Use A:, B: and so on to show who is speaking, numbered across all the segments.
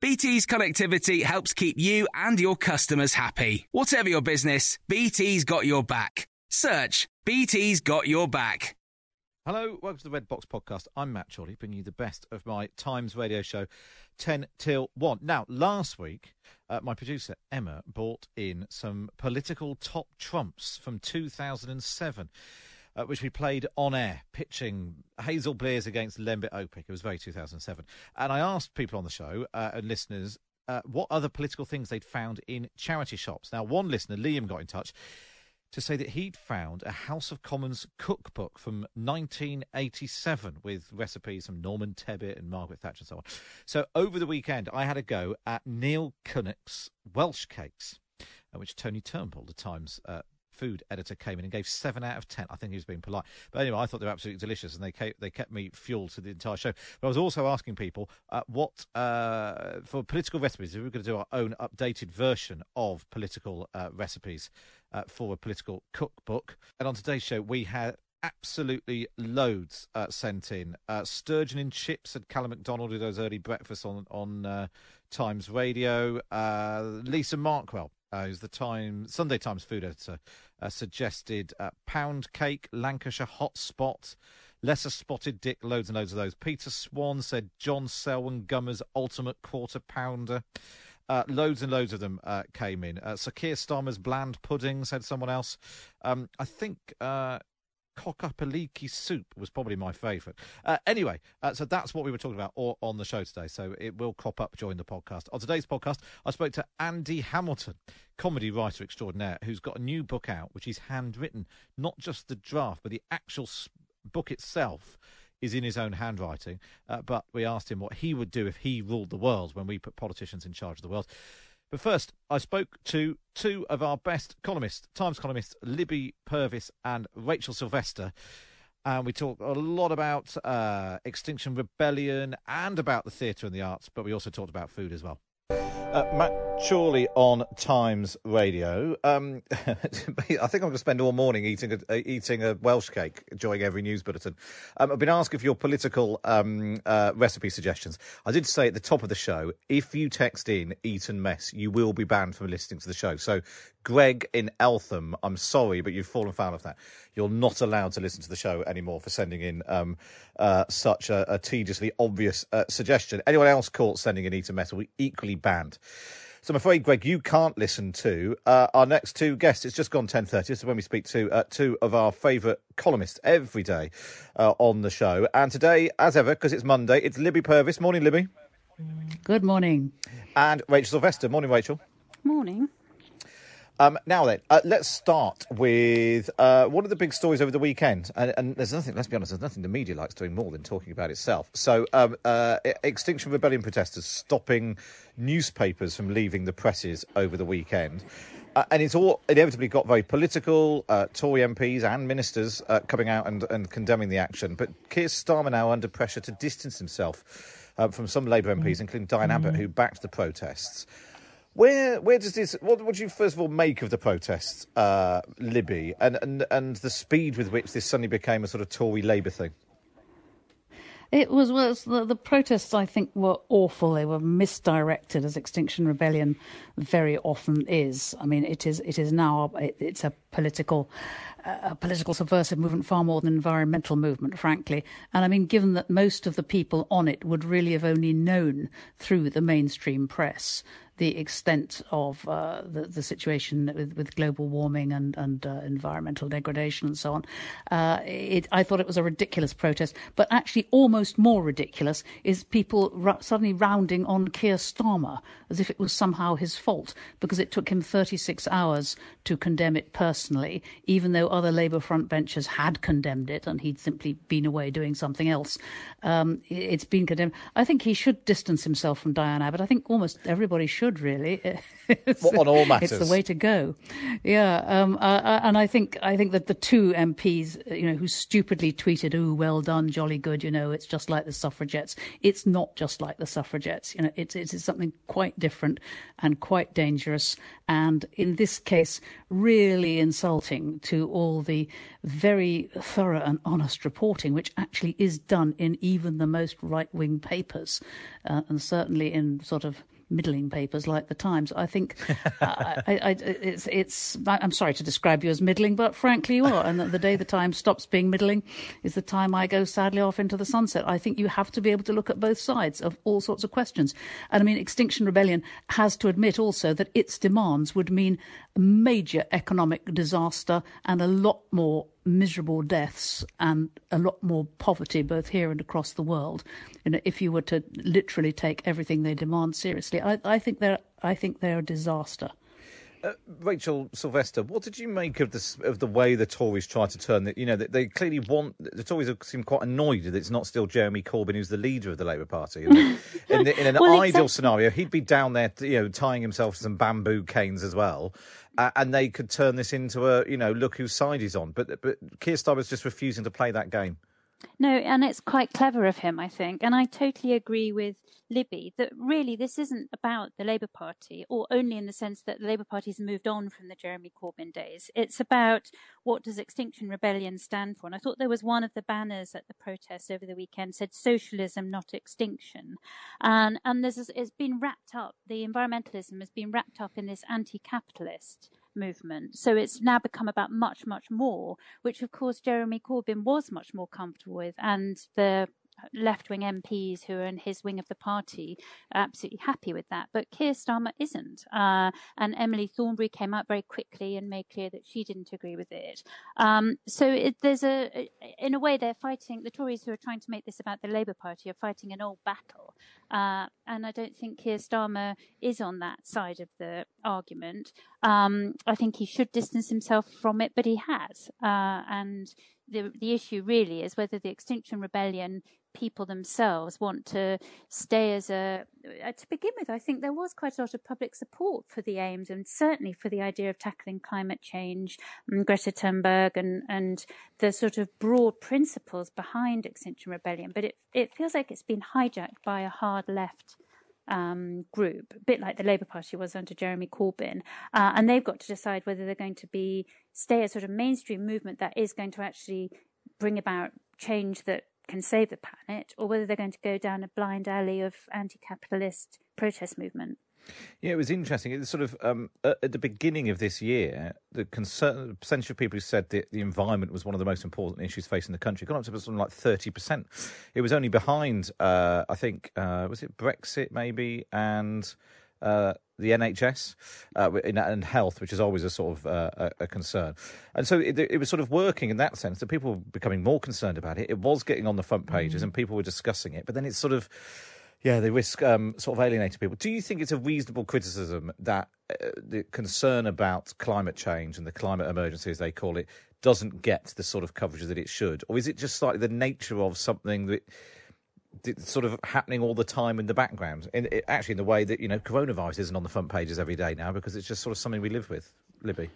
A: BT's connectivity helps keep you and your customers happy. Whatever your business, BT's got your back. Search BT's got your back.
B: Hello, welcome to the Red Box Podcast. I'm Matt Chorley, bringing you the best of my Times radio show, 10 till 1. Now, last week, uh, my producer Emma brought in some political top trumps from 2007 uh, which we played on air, pitching Hazel Blears against Lembit Opik. It was very 2007. And I asked people on the show uh, and listeners uh, what other political things they'd found in charity shops. Now, one listener, Liam, got in touch to say that he'd found a House of Commons cookbook from 1987 with recipes from Norman Tebbit and Margaret Thatcher and so on. So over the weekend, I had a go at Neil Kinnock's Welsh cakes, uh, which Tony Turnbull, the Times uh, food editor came in and gave seven out of ten. I think he was being polite, but anyway, I thought they were absolutely delicious, and they kept, they kept me fueled to the entire show. But I was also asking people uh, what uh, for political recipes. If we are going to do our own updated version of political uh, recipes uh, for a political cookbook, and on today's show we had absolutely loads uh, sent in. Uh, sturgeon and chips at Callum McDonald, who does early breakfast on on uh, Times Radio. Uh, Lisa Markwell, uh, who's the Time Sunday Times food editor, uh, suggested uh, pound cake, Lancashire hot spot, lesser spotted dick, loads and loads of those. Peter Swan said John Selwyn Gummer's ultimate quarter pounder. Uh, loads and loads of them uh, came in. Uh, Sir Starmer's bland pudding, said someone else. Um, I think uh, cockapeliki soup was probably my favourite. Uh, anyway, uh, so that's what we were talking about or, on the show today. So it will crop up during the podcast. On today's podcast, I spoke to Andy Hamilton, comedy writer extraordinaire, who's got a new book out, which he's handwritten, not just the draft, but the actual book itself is in his own handwriting. Uh, but we asked him what he would do if he ruled the world when we put politicians in charge of the world. But first, I spoke to two of our best columnists, Times columnists, Libby Purves and Rachel Sylvester. And we talked a lot about uh, Extinction Rebellion and about the theatre and the arts, but we also talked about food as well. Uh, Matt Chorley on Times Radio. Um, I think I'm going to spend all morning eating a, uh, eating a Welsh cake, enjoying every news bulletin. Um, I've been asking for your political um, uh, recipe suggestions. I did say at the top of the show, if you text in Eton Mess, you will be banned from listening to the show. So, Greg in Eltham, I'm sorry, but you've fallen foul of that. You're not allowed to listen to the show anymore for sending in um, uh, such a, a, tediously obvious uh, suggestion. Anyone else caught sending in Eton Mess will be equally banned. So I'm afraid, Greg, you can't listen to uh, our next two guests. It's just gone 10.30, so when we speak to uh, two of our favourite columnists every day uh, on the show. And today, as ever, because it's Monday, it's Libby Purves. Morning, Libby.
C: Good morning.
B: And Rachel Sylvester. Morning, Rachel.
D: Morning.
B: Um, now then, uh, let's start with uh, one of the big stories over the weekend. And, and, there's nothing, let's be honest, there's nothing the media likes doing more than talking about itself. So, um, uh, Extinction Rebellion protesters stopping newspapers from leaving the presses over the weekend. Uh, and it's all inevitably got very political. Uh, Tory MPs and ministers uh, coming out and, and, condemning the action. But Keir Starmer now under pressure to distance himself uh, from some Labour MPs, including Diane Abbott, who backed the protests. Where where does this? What would you first of all make of the protests, uh, Libby, and, and and the speed with which this suddenly became a sort of Tory Labour thing?
C: It was, was the, the, protests, I think, were awful. They were misdirected, as Extinction Rebellion very often is. I mean, it is it is now it, it's a political a political subversive movement far more than an environmental movement, frankly. And I mean, given that most of the people on it would really have only known through the mainstream press the extent of uh, the, the situation with, with, global warming and, and uh, environmental degradation and so on. Uh, it, I thought it was a ridiculous protest, but actually almost more ridiculous is people suddenly rounding on Keir Starmer as if it was somehow his fault because it took him 36 hours to condemn it personally, even though other Labour frontbenchers had condemned it and he'd simply been away doing something else. Um, it's been condemned. I think he should distance himself from Diane Abbott. I think almost everybody should should really.
B: well, on all matters,
C: it's the way to go. Yeah, um, uh, uh, and I think I think that the two MPs, you know, who stupidly tweeted, "Oh, well done, jolly good," you know, it's just like the suffragettes. It's not just like the suffragettes. You know, it's it's something quite different and quite dangerous, and in this case, really insulting to all the very thorough and honest reporting, which actually is done in even the most right-wing papers, uh, and certainly in sort of middling papers like the Times. I think uh, I, I, it's, it's. I'm sorry to describe you as middling, but frankly, you are. And the day the Times stops being middling is the time I go sadly off into the sunset. I think you have to be able to look at both sides of all sorts of questions. And I mean, Extinction Rebellion has to admit also that its demands would mean a major economic disaster and a lot more miserable deaths and a lot more poverty both here and across the world. You know, if you were to literally take everything they demand seriously, I, I think they're I think they're a disaster.
B: Uh, Rachel Sylvester, what did you make of this of the way the Tories tried to turn that? You know, they, they clearly want the Tories seem quite annoyed that it's not still Jeremy Corbyn who's the leader of the Labour Party. in, the, in, an well, ideal exactly. scenario, he'd be down there, you know, tying himself to some bamboo canes as well, uh, and they could turn this into a, you know, look whose side he's on. But but Keir Starmer's just refusing to play that game.
D: No, and it's quite clever of him, I think. And I totally agree with Libby that really this isn't about the Labour Party, or only in the sense that the Labour Party's moved on from the Jeremy Corbyn days. It's about what does Extinction Rebellion stand for. And I thought there was one of the banners at the protest over the weekend said socialism, not extinction. And, and this is, it's been wrapped up, the environmentalism has been wrapped up in this anti capitalist movement. So it's now become about much, much more, which of course Jeremy Corbyn was much more comfortable with, and the left wing MPs who are in his wing of the party are absolutely happy with that. But Keir Starmer isn't. Uh, and Emily Thornberry came out very quickly and made clear that she didn't agree with it. Um, so it, there's a, in a way, they're fighting, the Tories who are trying to make this about the Labour Party are fighting an old battle. Uh, and I don't think Keir Starmer is on that side of the argument. Um, I think he should distance himself from it, but he has. Uh, and the the issue really is whether the Extinction Rebellion people themselves want to stay as a. Uh, to begin with, I think there was quite a lot of public support for the aims and certainly for the idea of tackling climate change, and Greta Thunberg, and and the sort of broad principles behind Extinction Rebellion. But it it feels like it's been hijacked by a hard left um, group, a bit like the Labour Party was under Jeremy Corbyn, uh, and they've got to decide whether they're going to be stay a sort of mainstream movement that is going to actually bring about change that can save the planet, or whether they're going to go down a blind alley of anti-capitalist protest movement.
B: Yeah, it was interesting. It was sort of um, at the beginning of this year, the concern, the percentage of people who said that the environment was one of the most important issues facing the country got up to something like thirty percent. It was only behind, uh, I think, uh, was it Brexit maybe, and uh, the NHS uh, and health, which is always a sort of uh, a, a, concern. And so it, it, was sort of working in that sense that people were becoming more concerned about it. It was getting on the front pages mm. and people were discussing it. But then it's sort of yeah, they risk um, sort of alienating people. Do you think it's a reasonable criticism that uh, the concern about climate change and the climate emergency, as they call it, doesn't get the sort of coverage that it should? Or is it just slightly the nature of something that sort of happening all the time in the background? In, it, actually, in the way that, you know, coronavirus isn't on the front pages every day now because it's just sort of something we live with. Libby?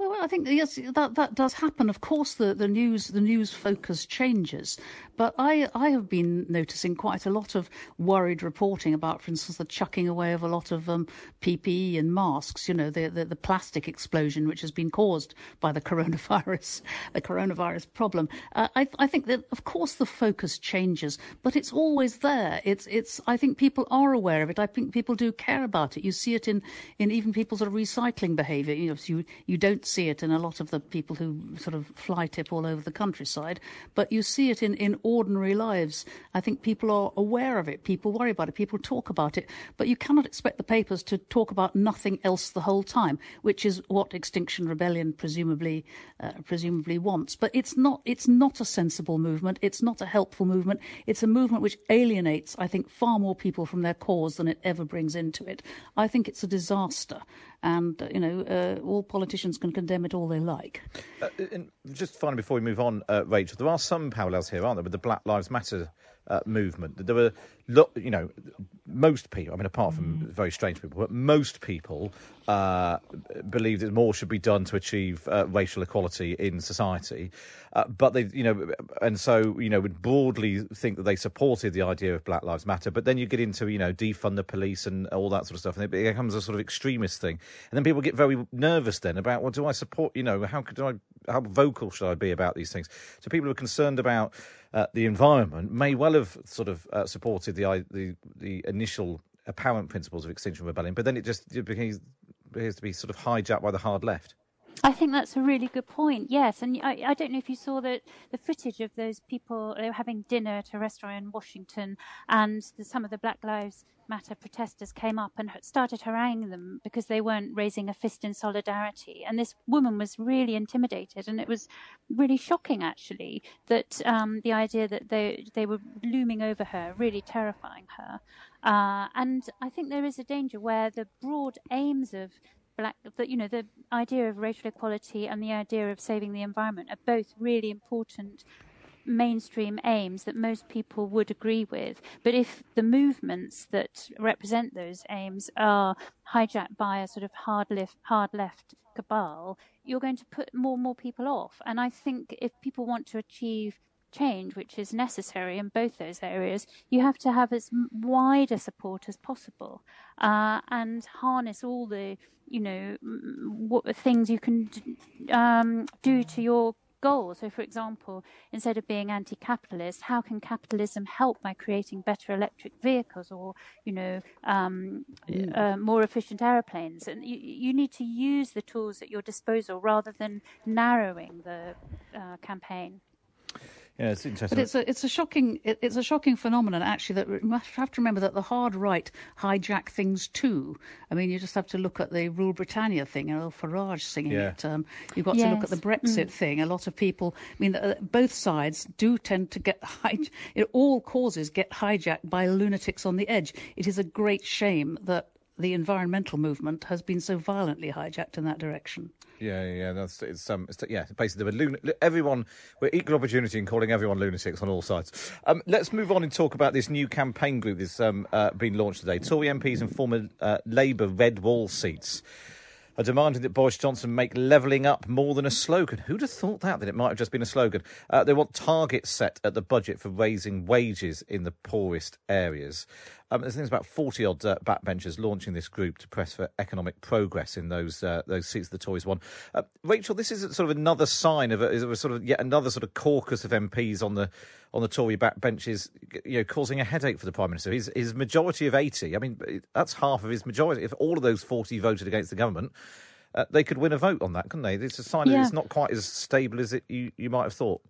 C: Well, I think yes, that that does happen. Of course, the, the news the news focus changes, but I I have been noticing quite a lot of worried reporting about, for instance, the chucking away of a lot of um, PPE and masks. You know, the, the, the plastic explosion which has been caused by the coronavirus the coronavirus problem. Uh, I I think that of course the focus changes, but it's always there. It's it's I think people are aware of it. I think people do care about it. You see it in in even people's recycling behaviour. You know, so you you don't see it in a lot of the people who sort of fly tip all over the countryside, but you see it in, in ordinary lives. I think people are aware of it. People worry about it. People talk about it. But you cannot expect the papers to talk about nothing else the whole time, which is what Extinction Rebellion presumably uh, presumably wants. But it's not. It's not a sensible movement. It's not a helpful movement. It's a movement which alienates, I think, far more people from their cause than it ever brings into it. I think it's a disaster and you know uh, all politicians can condemn it all they like.
B: Uh, just finally, before we move on, uh, Rachel, there are some parallels here, aren't there, with the Black Lives Matter uh, movement? There were, you know, most people. I mean, apart from mm. very strange people, but most people uh, believe that more should be done to achieve uh, racial equality in society. Uh, but they, you know, and so you know, would broadly think that they supported the idea of Black Lives Matter. But then you get into you know defund the police and all that sort of stuff, and it becomes a sort of extremist thing. And then people get very nervous then about, well, do I support? You know, how could I? How vocal should I be about these things? So people who are concerned about uh, the environment may well have sort of uh, supported the the the initial apparent principles of Extinction Rebellion, but then it just it appears to be sort of hijacked by the hard left.
D: I think that's a really good point. Yes, and I, I don't know if you saw the the footage of those people were having dinner at a restaurant in Washington, and the, some of the Black Lives Matter protesters came up and started haranguing them because they weren't raising a fist in solidarity. And this woman was really intimidated, and it was really shocking actually that um, the idea that they they were looming over her, really terrifying her. Uh, and I think there is a danger where the broad aims of black, the, you know, the idea of racial equality and the idea of saving the environment are both really important mainstream aims that most people would agree with. But if the movements that represent those aims are hijacked by a sort of hard left, hard left cabal, you're going to put more and more people off. And I think if people want to achieve change, which is necessary in both those areas, you have to have as wide a support as possible uh, and harness all the, you know, what things you can um, do to your goal. So, for example, instead of being anti-capitalist, how can capitalism help by creating better electric vehicles or, you know, um, mm. uh, more efficient airplanes? And you, you, need to use the tools at your disposal rather than narrowing the uh, campaign.
B: Yeah, it's interesting.
C: But it's a it's a shocking it, it's a shocking phenomenon actually that we have to remember that the hard right hijack things too. I mean, you just have to look at the Rule Britannia thing, you know, Farage singing yeah. it. Um, you've got yes. to look at the Brexit mm. thing. A lot of people, I mean, uh, both sides do tend to get hij- all causes get hijacked by lunatics on the edge. It is a great shame that the environmental movement has been so violently hijacked in that direction.
B: Yeah, yeah, that's it's um, it's, yeah. Basically, lun- everyone we're equal opportunity in calling everyone lunatics on all sides. Um, let's move on and talk about this new campaign group that's um, uh, been launched today. Tory MPs and former uh, Labour red wall seats are demanding that Boris Johnson make levelling up more than a slogan. Who'd have thought that, that it might have just been a slogan? Uh, they want targets set at the budget for raising wages in the poorest areas. Um, there's about 40 odd uh, backbenchers launching this group to press for economic progress in those uh, those seats the Tories won. Uh, Rachel, this is sort of another sign of a, a, sort of yet another sort of caucus of MPs on the on the Tory backbenches, you know, causing a headache for the Prime Minister. His, his majority of 80, I mean, that's half of his majority. If all of those 40 voted against the government, uh, they could win a vote on that, couldn't they? It's a sign yeah. that it's not quite as stable as it, you, you might have thought.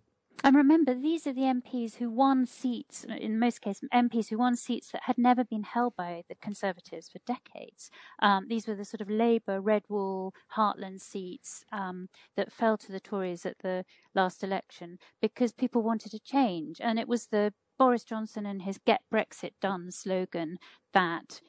D: And remember, these are the MPs who won seats, in most cases, MPs who won seats that had never been held by the Conservatives for decades. Um, these were the sort of Labour, Red Wall, Heartland seats um, that fell to the Tories at the last election because people wanted a change. And it was the Boris Johnson and his Get Brexit Done slogan that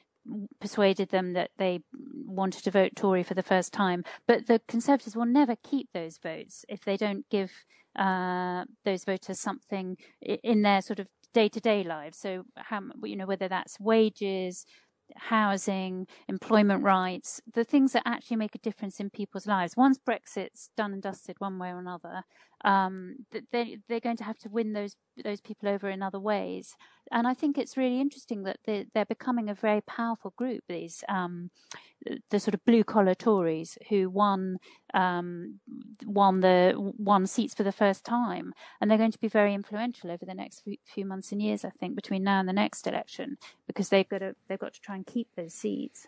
D: persuaded them that they wanted to vote Tory for the first time. But the Conservatives will never keep those votes if they don't give uh, those voters something in their sort of day to day lives. So, how you know whether that's wages, housing, employment rights, the things that actually make a difference in people's lives. Once Brexit's done and dusted one way or another, um, they they're going to have to win those those people over in other ways. And I think it's really interesting that they're, they're becoming a very powerful group. These um, the sort of blue collar Tories who won um, won the won seats for the first time, and they're going to be very influential over the next few months and years. I think between now and the next election, because they've got to they've got to try and keep those seats.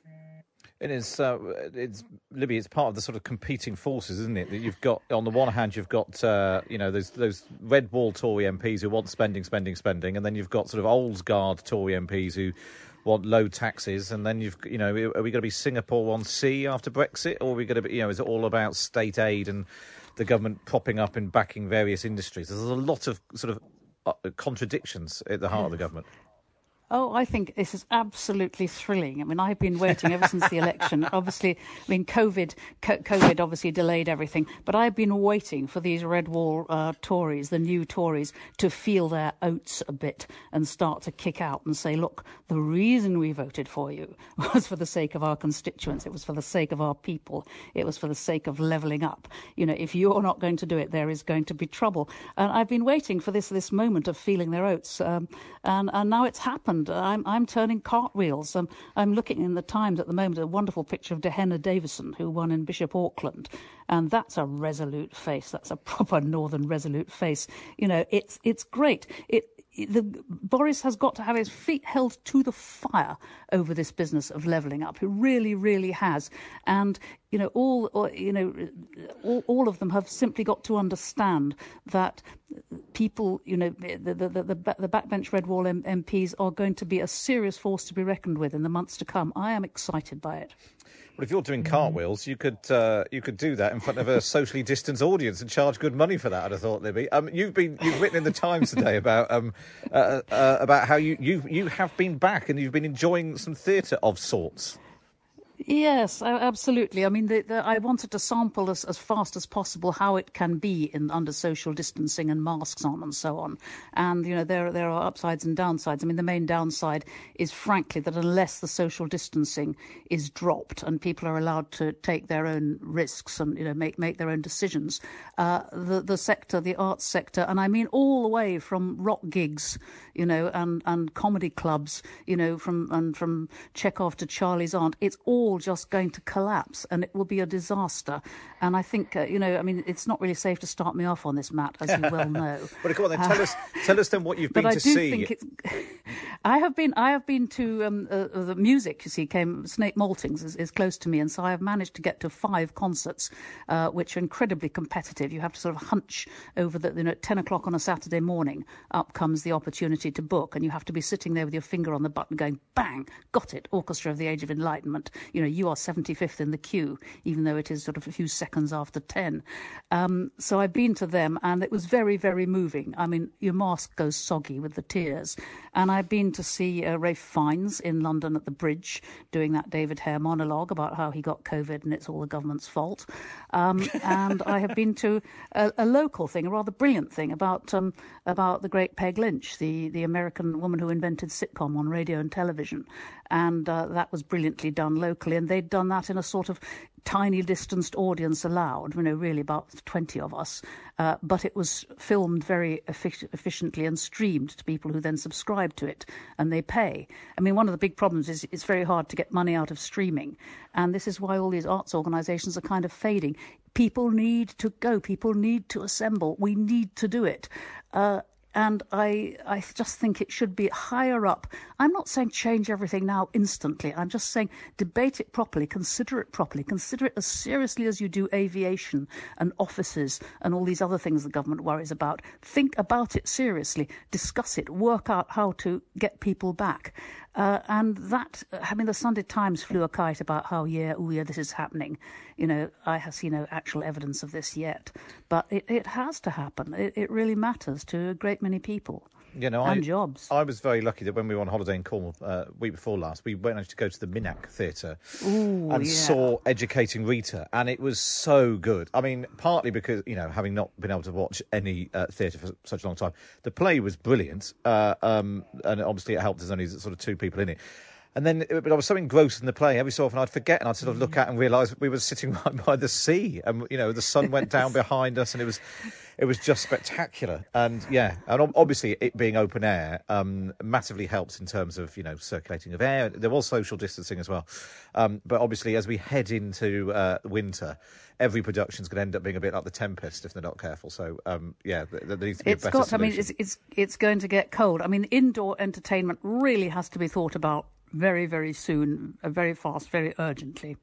B: It is. Uh, it's Libby. It's part of the sort of competing forces, isn't it? That you've got on the one hand, you've got uh, you know those those red wall Tory MPs who want spending, spending, spending, and then you've got sort of old guard Tory MPs who want low taxes, and then you've you know are we going to be Singapore on sea after Brexit, or are we going to be you know is it all about state aid and the government propping up and backing various industries? There's a lot of sort of uh, contradictions at the heart of the government.
C: Oh, I think this is absolutely thrilling. I mean, I've been waiting ever since the election. Obviously, I mean, COVID, COVID obviously delayed everything, but I've been waiting for these red wall uh, Tories, the new Tories, to feel their oats a bit and start to kick out and say, look, the reason we voted for you was for the sake of our constituents. It was for the sake of our people. It was for the sake of levelling up. You know, if you're not going to do it, there is going to be trouble. And I've been waiting for this this moment of feeling their oats, um, and and now it's happened I'm, I'm turning cartwheels. Um, I'm looking in the Times at the moment a wonderful picture of Dehenna Davison, who won in Bishop Auckland, and that's a resolute face. That's a proper Northern resolute face. You know, it's it's great. It the, Boris has got to have his feet held to the fire over this business of levelling up. He really, really has. And you know, all or, you know, all, all of them have simply got to understand that people, you know, the the the, the, the backbench red wall M- MPs are going to be a serious force to be reckoned with in the months to come. I am excited by it.
B: Well, if you're doing cartwheels, you could uh, you could do that in front of a socially distanced audience and charge good money for that. I'd have thought, Libby. Um, you've been you've written in the Times today about um, uh, uh, about how you you you have been back and you've been enjoying some theatre of sorts.
C: Yes, absolutely. I mean, the, the, I wanted to sample as, as fast as possible how it can be in under social distancing and masks on and so on. And you know, there there are upsides and downsides. I mean, the main downside is, frankly, that unless the social distancing is dropped and people are allowed to take their own risks and you know make make their own decisions, uh, the the sector, the arts sector, and I mean all the way from rock gigs, you know, and and comedy clubs, you know, from and from Chekhov to Charley's Aunt, it's all all just going to collapse and it will be a disaster. And I think, uh, you know, I mean, it's not really safe to start me off on this, Matt, as you well know.
B: but come on, then tell uh, us, tell us then what you've been to see.
C: I have been, I have been to um, uh, the music. You see, came Snape Maltings is, is, close to me, and so I have managed to get to five concerts, uh, which are incredibly competitive. You have to sort of hunch over that, you know, at ten o'clock on a Saturday morning. Up comes the opportunity to book, and you have to be sitting there with your finger on the button, going bang, got it. Orchestra of the Age of Enlightenment you know, you are 75th in the queue, even though it is sort of a few seconds after 10. Um, so I've been to them and it was very, very moving. I mean, your mask goes soggy with the tears. And I've been to see uh, Ralph Fiennes in London at the bridge doing that David Hare monologue about how he got COVID and it's all the government's fault. Um, and I have been to a, a, local thing, a rather brilliant thing about um, about the great Peg Lynch, the, the American woman who invented sitcom on radio and television. And uh, that was brilliantly done locally. And they'd done that in a sort of tiny distanced audience allowed, you know, really about 20 of us. Uh, but it was filmed very effic- efficiently and streamed to people who then subscribe to it and they pay. I mean, one of the big problems is it's very hard to get money out of streaming. And this is why all these arts organizations are kind of fading. People need to go, people need to assemble, we need to do it. Uh, and I, I just think it should be higher up. I'm not saying change everything now instantly. I'm just saying debate it properly, consider it properly, consider it as seriously as you do aviation and offices and all these other things the government worries about. Think about it seriously, discuss it, work out how to get people back. Uh, and that, I mean, the Sunday Times flew a kite about how, yeah, oh, yeah, this is happening. You know, I have seen no actual evidence of this yet. But it, it has to happen. It, it really matters to a great many people you know, and I, jobs.
B: I was very lucky that when we were on holiday in Cornwall uh, week before last, we managed to go to the Minack Theatre and
C: yeah.
B: saw Educating Rita, and it was so good. I mean, partly because you know, having not been able to watch any uh, theatre for such a long time, the play was brilliant, uh, um, and obviously it helped. There's only sort of two people in it. And then but I was so engrossed in the play, every so often I'd forget and I'd sort of look out and realise we were sitting right by the sea, and you know the sun went down behind us, and it was it was just spectacular. And yeah, and obviously it being open air um, massively helps in terms of you know circulating of air. There was social distancing as well, um, but obviously as we head into uh, winter, every production's going to end up being a bit like the Tempest if they're not careful. So um, yeah, there, there needs to be
C: it's
B: a better
C: got.
B: Solution.
C: I mean, it's, it's it's going to get cold. I mean, indoor entertainment really has to be thought about very, very soon, uh, very fast, very urgently.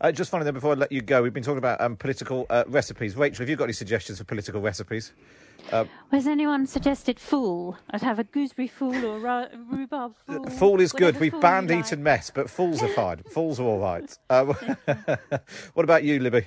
B: Uh, just finally, then, before I let you go, we've been talking about um, political uh, recipes. Rachel, have you got any suggestions for political recipes?
D: Uh, Has anyone suggested fool? I'd have a gooseberry fool or ra- rhubarb fool.
B: Fool is good. We've banned Eton mess, but fools are fine. fools are all right. Uh, what about you, Libby?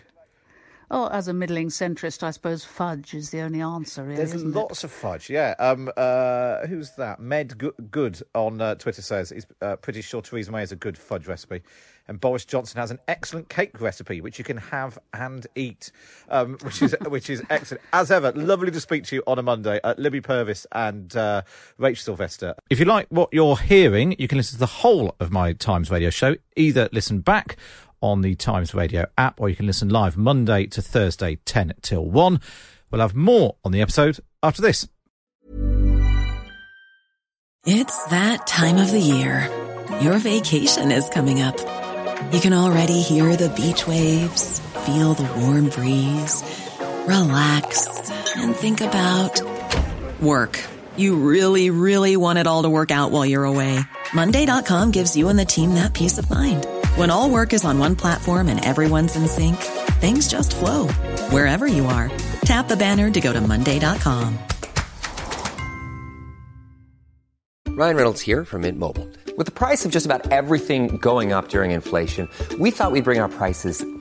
C: Oh, as a middling centrist, I suppose fudge is the only answer. Really,
B: There's lots it? of fudge. Yeah. Um. Uh. Who's that? Med Good on uh, Twitter says he's uh, pretty sure Theresa May has a good fudge recipe, and Boris Johnson has an excellent cake recipe which you can have and eat, um, which is which is excellent as ever. Lovely to speak to you on a Monday. Uh, Libby Purves and uh, Rach Sylvester. If you like what you're hearing, you can listen to the whole of my Times Radio show. Either listen back on the Times Radio app, or you can listen live Monday to Thursday, 10 till 1. We'll have more on the episode after this.
E: It's that time of the year. Your vacation is coming up. You can already hear the beach waves, feel the warm breeze, relax, and think about work. You really, really want it all to work out while you're away. Monday.com gives you and the team that peace of mind. When all work is on one platform and everyone's in sync, things just flow wherever you are. Tap the banner to go to Monday.com.
F: Ryan Reynolds here from Mint Mobile. With the price of just about everything going up during inflation, we thought we'd bring our prices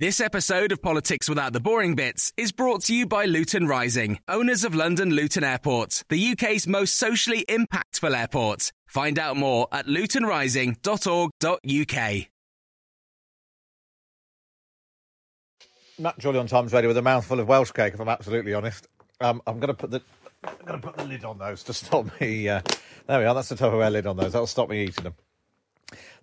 A: This episode of Politics Without the Boring Bits is brought to you by Luton Rising, owners of London Luton Airport, the UK's most socially impactful airport. Find out more at lutonrising.org.uk.
B: Matt Chorley on Times Radio with a mouthful of Welsh cake, if I'm absolutely honest. Um, I'm going to put the I'm going to put the lid on those to stop me. Uh, there we are. That's the Tupperware lid on those. That'll stop me eating them.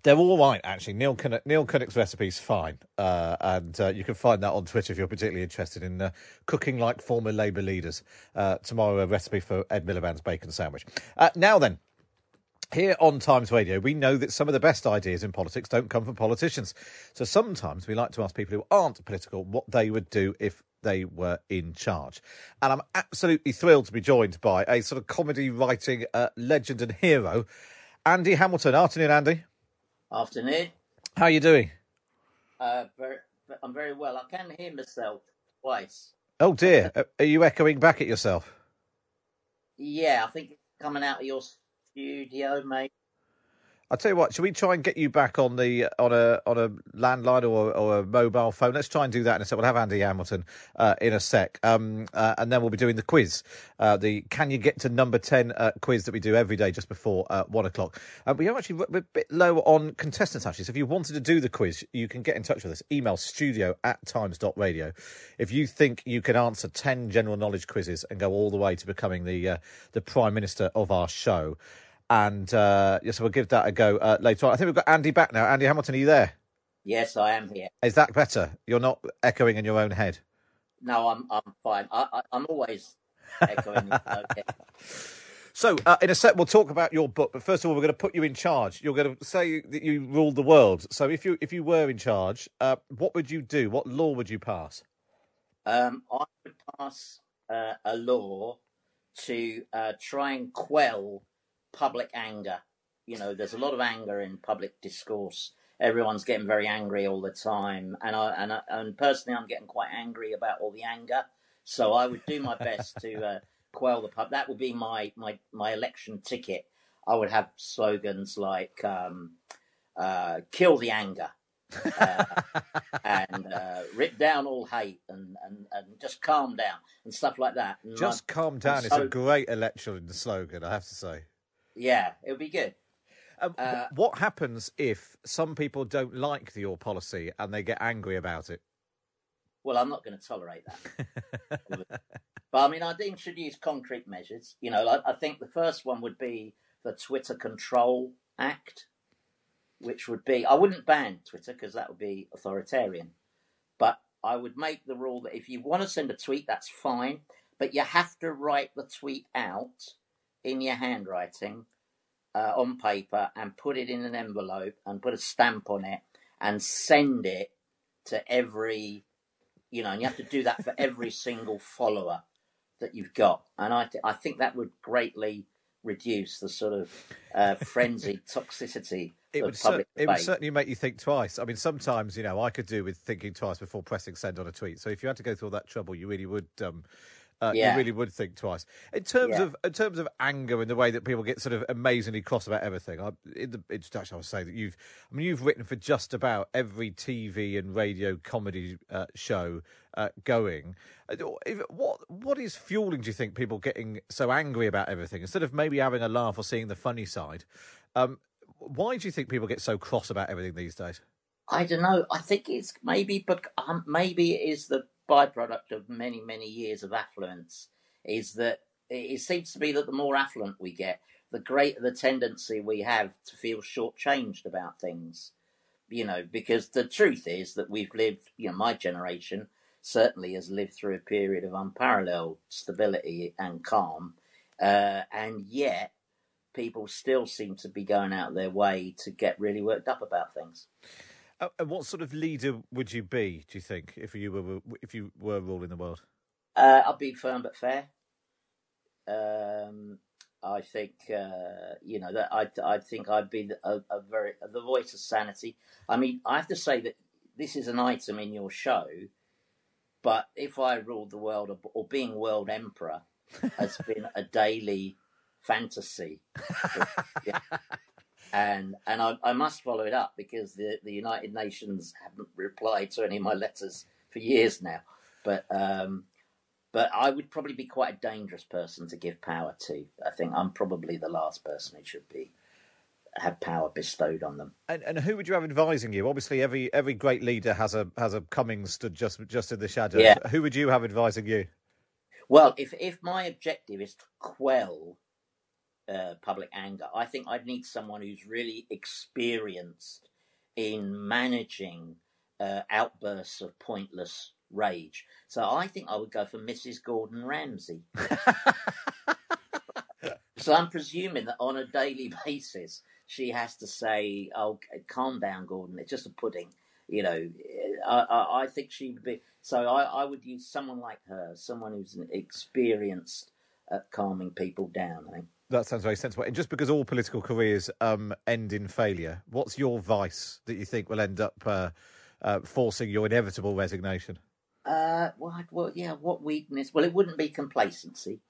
B: They're all right, actually. Neil Kinnock, Neil Kinnock's recipe's fine, uh, and uh, you can find that on Twitter if you're particularly interested in uh, cooking like former Labour leaders. Uh, tomorrow, a recipe for Ed Miliband's bacon sandwich. Uh, now then, here on Times Radio, we know that some of the best ideas in politics don't come from politicians. So sometimes we like to ask people who aren't political what they would do if they were in charge. And I'm absolutely thrilled to be joined by a sort of comedy writing uh, legend and hero, Andy Hamilton. Afternoon, Andy.
G: Afternoon.
B: How are you doing?
G: Uh, very, I'm very well. I can hear myself twice.
B: Oh dear, are you echoing back at yourself?
G: Yeah, I think coming out of your studio, mate.
B: I'll tell you what. Should we try and get you back on the on a on a landline or, or a mobile phone? Let's try and do that in a sec. We'll have Andy Hamilton uh, in a sec, um, uh, and then we'll be doing the quiz, uh, the Can You Get to Number Ten uh, quiz that we do every day just before uh, one o'clock. Uh, we are actually a bit low on contestants actually. So if you wanted to do the quiz, you can get in touch with us. Email studio at times.radio. If you think you can answer ten general knowledge quizzes and go all the way to becoming the the prime minister of our show. And uh, yes, we'll give that a go uh, later on. I think we've got Andy back now. Andy Hamilton, are you there?
G: Yes, I am here.
B: Is that better? You're not echoing in your own head.
G: No, I'm I'm fine. I, I, am always echoing. okay.
B: So, uh, in a sec, we'll talk about your book. But first of all, we're going to put you in charge. You're going to say that you ruled the world. So, if you if you were in charge, uh, what would you do? What law would you pass?
G: Um, I would pass uh, a law to uh, try and quell public anger. You know, there's a lot of anger in public discourse. Everyone's getting very angry all the time, and I and I, and personally, I'm getting quite angry about all the anger. So I would do my best to uh, quell the pub. That would be my my my election ticket. I would have slogans like um, uh, "Kill the anger," uh, and uh, rip down all hate and, and, and just calm down and stuff like that. And
B: Just
G: I'm-
B: calm down.
G: So-
B: a great election slogan, I have to say.
G: Yeah, it'll be good.
B: Um,
G: Uh,
B: what happens if some people don't like the your policy and they get angry about it?
G: Well, I'm not going to tolerate that. but I mean, I'd introduce concrete measures. You know, I, I think the first one would be the Twitter Control Act, which would be I wouldn't ban Twitter because that would be authoritarian, but I would make the rule that if you want to send a tweet, that's fine, but you have to write the tweet out in your handwriting uh, on paper and put it in an envelope and put a stamp on it and send it to every you know, and you have to do that for every single follower that you've got. And I, th- I think that would greatly reduce the sort of uh, frenzied toxicity
B: It
G: of
B: would, cer- it would certainly make you think twice. I mean, sometimes, you know, I could do with thinking twice before pressing send on a tweet. So if you had to go through all that trouble, you really would. Um, uh,
G: Yeah.
B: You really would think twice. In terms
G: Yeah.
B: of in terms of anger and the way that people get sort of amazingly cross about everything, I, in the introduction, I was saying that you've, I mean, you've written for just about every TV and radio comedy uh, show uh, going. Uh, if- What what is fueling? Do you think people getting so angry about everything instead of maybe having a laugh or seeing the funny side? Um, why do you think people get so cross about everything these days?
G: I don't know. I think it's maybe, bec- um, maybe it is the byproduct of many, many years of affluence. Is that it seems to be that the more affluent we get, the greater the tendency we have to feel shortchanged about things. You know, because the truth is that we've lived. You know, my generation certainly has lived through a period of unparalleled stability and calm, uh, and yet people still seem to be going out their way to get really worked up about things.
B: Uh, and what sort of leader would you be? Do you think if you were if you were ruling the world?
G: Uh, I'd be firm but fair. Um, I think uh, you know that I I think I'd be a, a very the voice of sanity. I mean, I have to say that this is an item in your show, but if I ruled the world or, or being world emperor has been a daily fantasy. Yeah. And and I, I must follow it up because the, the United Nations haven't replied to any of my letters for years now. But um, but I would probably be quite a dangerous person to give power to. I think I'm probably the last person who should be have power bestowed on them.
B: And, and who would you have advising you? Obviously, every every great leader has a has a Cummings stood just just in the shadows.
G: Yeah.
B: Who would you have advising you?
G: Well, if if my objective is to quell uh, public anger, I think I'd need someone who's really experienced in managing uh, outbursts of pointless rage. So I think I would go for Mrs. Gordon Ramsay. so I'm presuming that on a daily basis she has to say, "Oh, calm down, Gordon. It's just a pudding." You know, I, I, I think she would be. So I, I would use someone like her, someone who's experienced at calming people down. I think.
B: That sounds very sensible. And just because all political careers um, end in failure, what's your vice that you think will end up uh, uh, forcing your inevitable resignation?
G: Uh, well, I'd- well, yeah. What weakness? Well, it wouldn't be complacency,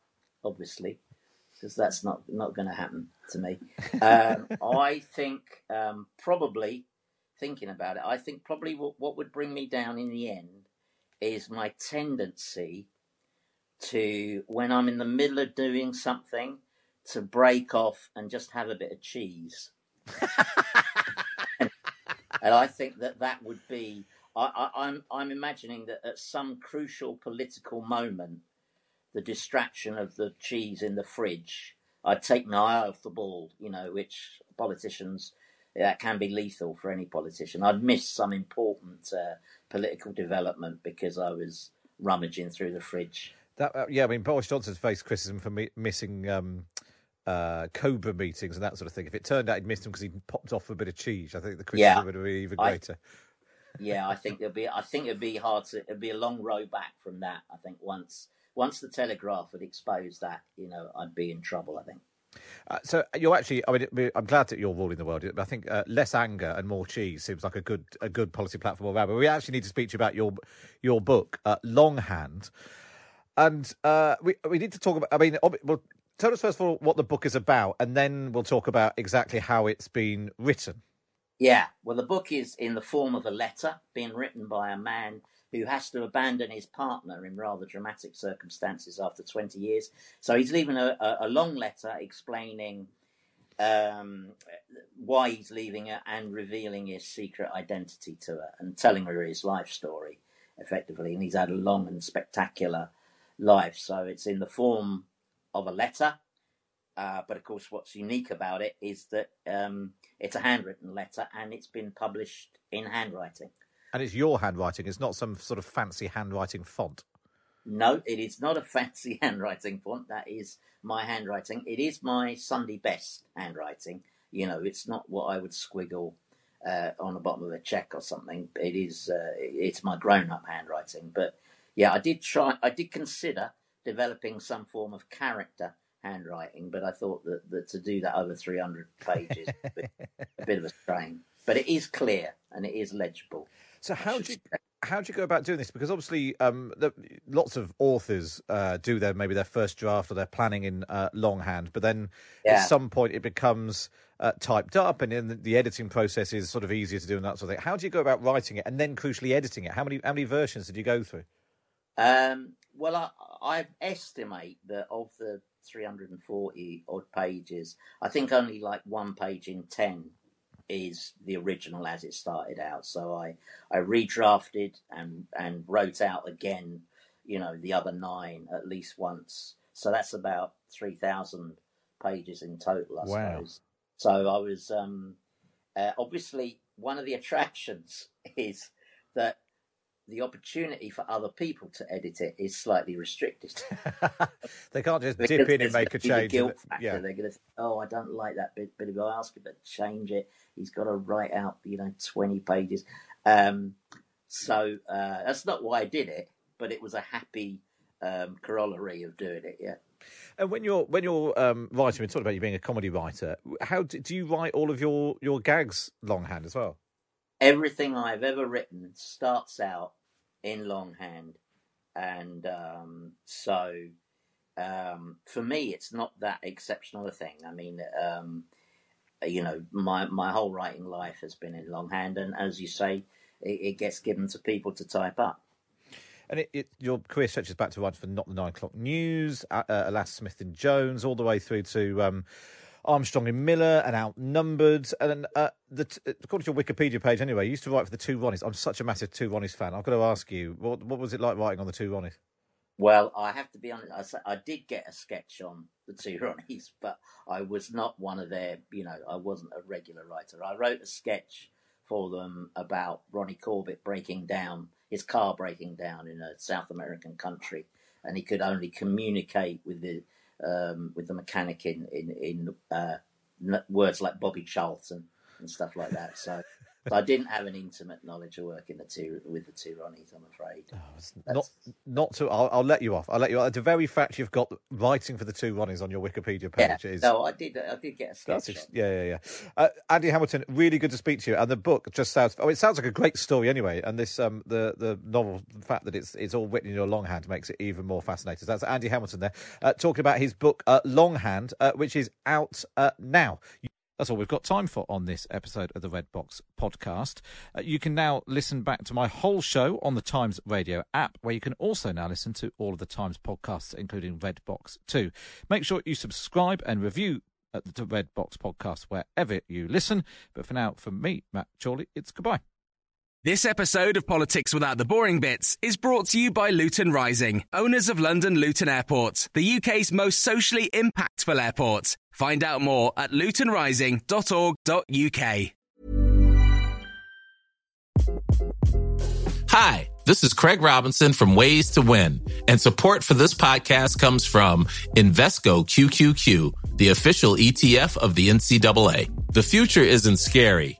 G: obviously, because that's not not going to happen to me. Um, I think um, probably thinking about it, I think probably what, what would bring me down in the end is my tendency to, when I'm in the middle of doing something, to break off and just have a bit of cheese. and I think that that would be. I, I, I'm I'm imagining that at some crucial political moment, the distraction of the cheese in the fridge, I'd take my eye off the ball. You know, which politicians that can be lethal for any politician. I'd miss some important uh, political development because I was rummaging through the fridge.
B: That uh, yeah, I mean Boris Johnson's faced criticism for mi- missing um, uh, Cobra meetings and that sort of thing. If it turned out he'd missed them because he popped off for a bit of cheese, I think the criticism
G: Yeah.
B: would have been even
G: I-
B: greater.
G: yeah, I think it'd be. I think it'd be hard to. It'd be a long row back from that. I think once once the Telegraph had exposed that, you know, I'd be in trouble. I think.
B: Uh, so you're actually, I mean, I'm glad that you're ruling the world. But I think uh, less anger and more cheese seems like a good a good policy platform around. But we actually need to speak to you about your your book, uh, Longhand, and uh, we we need to talk about. I mean, ob- well, tell us first of all what the book is about, and then we'll talk about exactly how it's been written.
G: Yeah, well, the book is in the form of a letter being written by a man who has to abandon his partner in rather dramatic circumstances after 20 years. So he's leaving a, a, long letter explaining um, why he's leaving her and revealing his secret identity to her and telling her his life story effectively. And he's had a long and spectacular life. So it's in the form of a letter. Uh, but of course, what's unique about it is that um, it's a handwritten letter and it's been published in handwriting.
B: And it's your handwriting. It's not some sort of fancy handwriting font.
G: No, it is not a fancy handwriting font. That is my handwriting. It is my Sunday best handwriting. You know, it's not what I would squiggle uh, on the bottom of a check or something. It is. Uh, it's my grown-up handwriting. But yeah, I did try. I did consider developing some form of character handwriting, but I thought that, that to do that over 300 pages, a bit, a bit of a strain. But it is clear and it is legible.
B: So how do you how do you go about doing this? Because obviously, um, the, lots of authors uh, do their maybe their first draft or their planning in uh, longhand, but then yeah. at some point it becomes uh, typed up, and then the editing process is sort of easier to do and that sort of thing. How do you go about writing it and then crucially editing it? How many how many versions did you go through?
G: Um, well, I, I estimate that of the 340 odd pages, I think only like one page in 10 is the original as it started out. So I, I redrafted and, and wrote out again, you know, the other nine at least once. So that's about 3,000 pages in total, I wow. suppose. So I was, um, uh, obviously, one of the attractions is that the opportunity for other people to edit it is slightly restricted.
B: they can't just dip in and make a change.
G: Guilt factor. Yeah. They're going to, oh, I don't like that bit, but if I ask him to change it, he's got to write out, you know, twenty pages. Um, so uh, that's not why I did it, but it was a happy um, corollary of doing it. Yeah.
B: And when you're when you're um, writing, we talked about you being a comedy writer. How do, do you write all of your your gags longhand as well?
G: Everything I've ever written starts out in longhand, and um, so um, for me, it's not that exceptional a thing. I mean, um, you know, my my whole writing life has been in longhand, and as you say, it, it gets given to people to type up.
B: And it, it, your career stretches back to writing for Not the Nine O'Clock News, uh, uh, Alas Smith and Jones, all the way through to um, Armstrong and Miller and Outnumbered. And uh, the, according to your Wikipedia page, anyway, you used to write for the Two Ronnies. I'm such a massive Two Ronnies fan. I've got to ask you, what, what was it like writing on the Two Ronnies?
G: Well, I have to be honest. I, I did get a sketch on the Two Ronnies, but I was not one of their. You know, I wasn't a regular writer. I wrote a sketch for them about Ronnie Corbett breaking down his car breaking down in a South American country, and he could only communicate with the um, with the mechanic in in in uh, words like Bobby Charlton and stuff like that. So I didn't have an intimate knowledge of working the two with the two Ronnies. I'm afraid.
B: Oh, not not to. I'll, I'll, let you off. I'll let you. Off. The very fact you've got writing for the two Ronnies on your Wikipedia page
G: yeah.
B: is.
G: No, I did. I did get a sketch.
B: That's yeah, yeah, yeah. Uh, Andy Hamilton, really good to speak to you. And the book just sounds. Oh, it sounds like a great story anyway. And this, um, the the novel, the fact that it's it's all written in your longhand makes it even more fascinating. That's Andy Hamilton there uh, talking about his book uh, Longhand, uh, which is out uh, now. That's all we've got time for on this episode of the Red Box podcast. Uh, you can now listen back to my whole show on the Times Radio app, where you can also now listen to all of the Times podcasts, including Red Box 2. Make sure you subscribe and review the Red Box podcast wherever you listen. But for now, from me, Matt Chorley, it's goodbye.
A: This episode of Politics Without the Boring Bits is brought to you by Luton Rising, owners of London Luton Airport, the UK's most socially impactful airport. Find out more at lutonrising.org.uk.
H: Hi, this is Craig Robinson from Ways to Win, and support for this podcast comes from Invesco QQQ, the official ETF of the NCAA. The future isn't scary